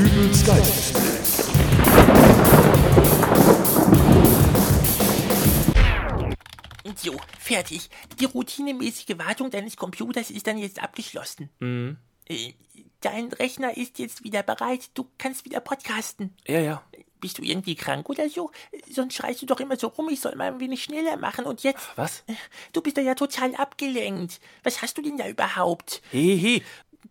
Dübels Geistesblitz. So, fertig. Die routinemäßige Wartung deines Computers ist dann jetzt abgeschlossen. Mhm. Äh, Dein Rechner ist jetzt wieder bereit. Du kannst wieder podcasten. Ja, ja. Bist du irgendwie krank oder so? Sonst schreist du doch immer so rum, ich soll mal ein wenig schneller machen. Und jetzt? Was? Du bist da ja total abgelenkt. Was hast du denn da überhaupt? Hey,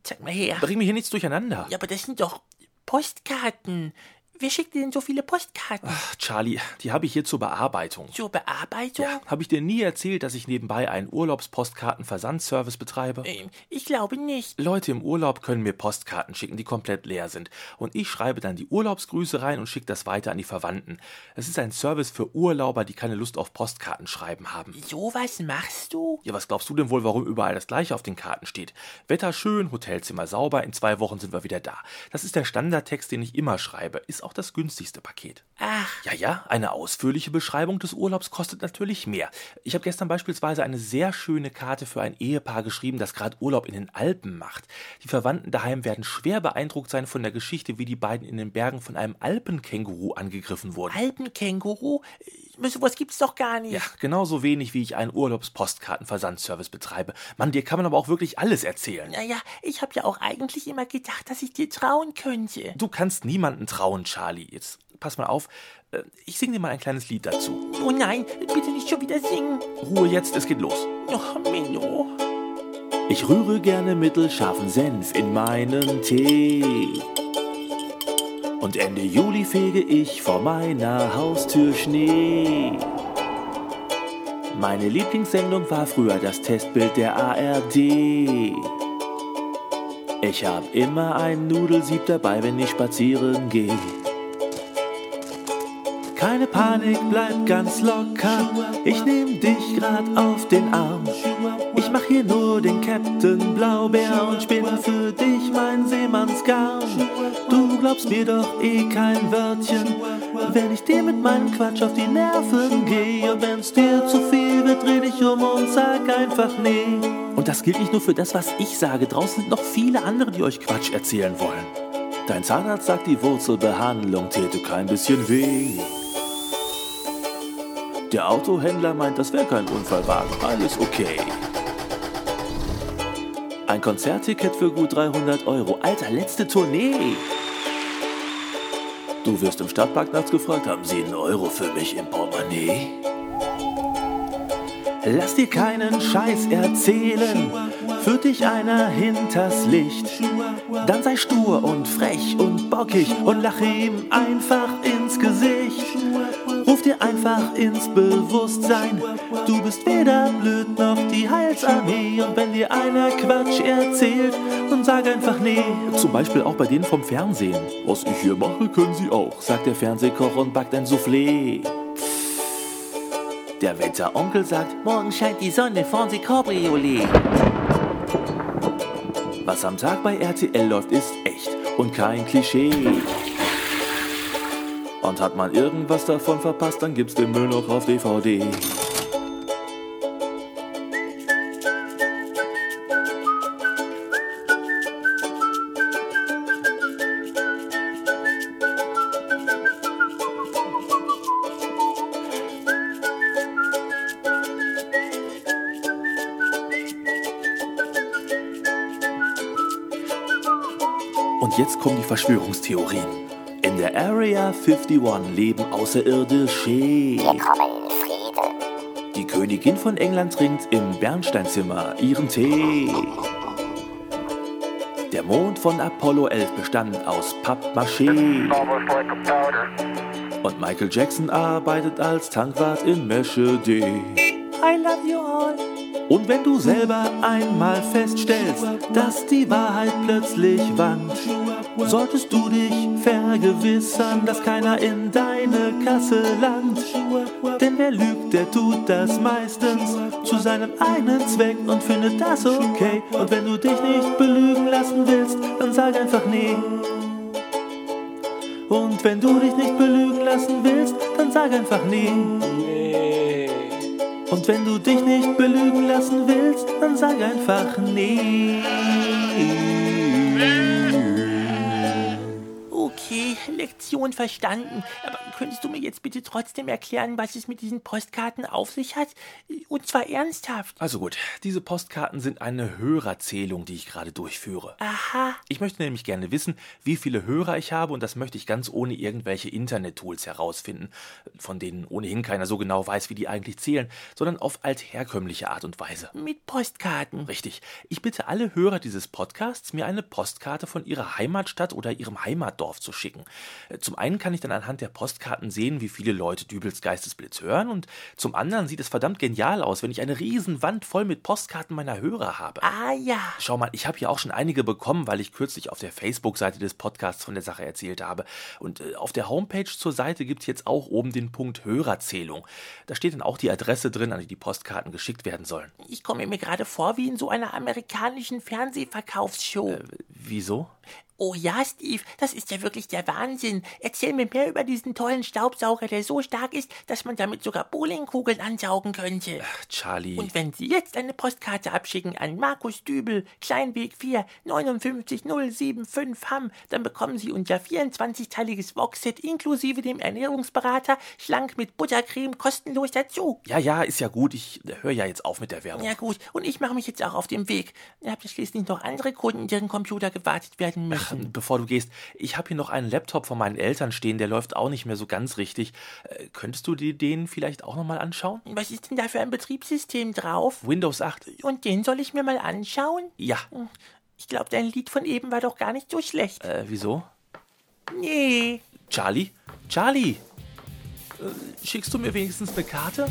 Zeig mal her. bring mir hier nichts durcheinander. Ja, aber das sind doch Postkarten. Wer schickt dir denn so viele Postkarten? Ach, Charlie, die habe ich hier zur Bearbeitung. Zur Bearbeitung? Ja, habe ich dir nie erzählt, dass ich nebenbei einen Urlaubspostkartenversandservice betreibe? Ähm, ich glaube nicht. Leute im Urlaub können mir Postkarten schicken, die komplett leer sind. Und ich schreibe dann die Urlaubsgrüße rein und schicke das weiter an die Verwandten. Es ist ein Service für Urlauber, die keine Lust auf Postkarten schreiben haben. Sowas machst du? Ja, was glaubst du denn wohl, warum überall das gleiche auf den Karten steht? Wetter schön, Hotelzimmer sauber, in zwei Wochen sind wir wieder da. Das ist der Standardtext, den ich immer schreibe. Ist auch das günstigste Paket. Ach, Ja, ja, eine ausführliche Beschreibung des Urlaubs kostet natürlich mehr. Ich habe gestern beispielsweise eine sehr schöne Karte für ein Ehepaar geschrieben, das gerade Urlaub in den Alpen macht. Die Verwandten daheim werden schwer beeindruckt sein von der Geschichte, wie die beiden in den Bergen von einem Alpenkänguru angegriffen wurden. Alpenkänguru? Sowas gibt's doch gar nicht. Ja, genauso wenig wie ich einen Urlaubspostkartenversandservice betreibe. Mann, dir kann man aber auch wirklich alles erzählen. Naja, ich habe ja auch eigentlich immer gedacht, dass ich dir trauen könnte. Du kannst niemanden trauen, Charlie. Jetzt pass mal auf. Äh, Ich singe dir mal ein kleines Lied dazu. Oh nein, bitte nicht schon wieder singen. Ruhe jetzt, es geht los. Oh, Menno. Ich rühre gerne mittelscharfen Senf in meinen Tee. Und Ende Juli fege ich vor meiner Haustür Schnee. Meine Lieblingssendung war früher das Testbild der ARD. Ich hab immer ein Nudelsieb dabei, wenn ich spazieren gehe. Keine Panik, bleib ganz locker. Ich nehm dich grad auf den Arm. Ich mach hier nur den Captain Blaubeer und spinne für dich mein Seemannsgarn. Du glaubst mir doch eh kein Wörtchen, wenn ich dir mit meinem Quatsch auf die Nerven gehe. Und wenn's dir zu viel wird, dreh dich um und sag einfach nee. Und das gilt nicht nur für das, was ich sage. Draußen sind noch viele andere, die euch Quatsch erzählen wollen. Dein Zahnarzt sagt, die Wurzelbehandlung täte kein bisschen weh. Der Autohändler meint, das wäre kein Unfallwagen, alles okay. Ein Konzertticket für gut 300 Euro. Alter, letzte Tournee. Du wirst im Stadtpark nachts gefragt, haben Sie einen Euro für mich im Portemonnaie? Lass dir keinen Scheiß erzählen, führt dich einer hinters Licht. Dann sei stur und frech und bockig und lach ihm einfach ins Gesicht. Ruf dir einfach ins Bewusstsein, du bist weder blöd noch die Heilsarmee. Und wenn dir einer Quatsch erzählt, dann sag einfach nee. Zum Beispiel auch bei denen vom Fernsehen. Was ich hier mache, können Sie auch, sagt der Fernsehkoch und backt ein Soufflé. Der Wetteronkel sagt, Morgen scheint die Sonne, fahren Sie Cabriolet. was am Tag bei RTL läuft, ist echt und kein Klischee. Und hat man irgendwas davon verpasst, dann gibt's den Müll noch auf DVD. Und jetzt kommen die Verschwörungstheorien. In der Area 51 leben Außerirdische. Wir kommen Friede. Die Königin von England trinkt im Bernsteinzimmer ihren Tee. Der Mond von Apollo 11 bestand aus Pappmaché. Und Michael Jackson arbeitet als Tankwart in Meschede. I love you all. Und wenn du selber einmal feststellst, dass die Wahrheit plötzlich wandt, solltest du dich vergewissern, dass keiner in deine Kasse langt. Denn wer lügt, der tut das meistens zu seinem eigenen Zweck und findet das okay. Und wenn du dich nicht belügen lassen willst, dann sag einfach nee. Und wenn du dich nicht belügen lassen willst, dann sag einfach nee. Und wenn du dich nicht belügen lassen willst, dann sag einfach nee. Situation verstanden. Aber könntest du mir jetzt bitte trotzdem erklären, was es mit diesen Postkarten auf sich hat? Und zwar ernsthaft. Also gut, diese Postkarten sind eine Hörerzählung, die ich gerade durchführe. Aha. Ich möchte nämlich gerne wissen, wie viele Hörer ich habe und das möchte ich ganz ohne irgendwelche Internet-Tools herausfinden, von denen ohnehin keiner so genau weiß, wie die eigentlich zählen, sondern auf altherkömmliche Art und Weise. Mit Postkarten. Richtig. Ich bitte alle Hörer dieses Podcasts, mir eine Postkarte von ihrer Heimatstadt oder ihrem Heimatdorf zu schicken. Zum einen kann ich dann anhand der Postkarten sehen, wie viele Leute Dübels Geistesblitz hören und zum anderen sieht es verdammt genial aus, wenn ich eine riesen Wand voll mit Postkarten meiner Hörer habe. Ah ja. Schau mal, ich habe hier auch schon einige bekommen, weil ich kürzlich auf der Facebook-Seite des Podcasts von der Sache erzählt habe. Und äh, auf der Homepage zur Seite gibt es jetzt auch oben den Punkt Hörerzählung. Da steht dann auch die Adresse drin, an die die Postkarten geschickt werden sollen. Ich komme mir gerade vor wie in so einer amerikanischen Fernsehverkaufsshow. Äh, wieso? Oh ja, Steve, das ist ja wirklich der Wahnsinn. Erzähl mir mehr über diesen tollen Staubsauger, der so stark ist, dass man damit sogar Bowlingkugeln ansaugen könnte. Ach, Charlie. Und wenn Sie jetzt eine Postkarte abschicken an Markus Dübel, Kleinweg 4, 59075 Hamm, dann bekommen Sie unser 24-teiliges Boxset inklusive dem Ernährungsberater, schlank mit Buttercreme, kostenlos dazu. Ja, ja, ist ja gut. Ich höre ja jetzt auf mit der Werbung. Ja gut, und ich mache mich jetzt auch auf den Weg. Ihr habt ja schließlich noch andere Kunden, deren Computer gewartet werden müssen. Bevor du gehst, ich habe hier noch einen Laptop von meinen Eltern stehen, der läuft auch nicht mehr so ganz richtig. Äh, könntest du dir den vielleicht auch nochmal anschauen? Was ist denn da für ein Betriebssystem drauf? Windows 8. Und den soll ich mir mal anschauen? Ja. Ich glaube, dein Lied von eben war doch gar nicht so schlecht. Äh, wieso? Nee. Charlie? Charlie? Äh, schickst du mir wenigstens eine Karte?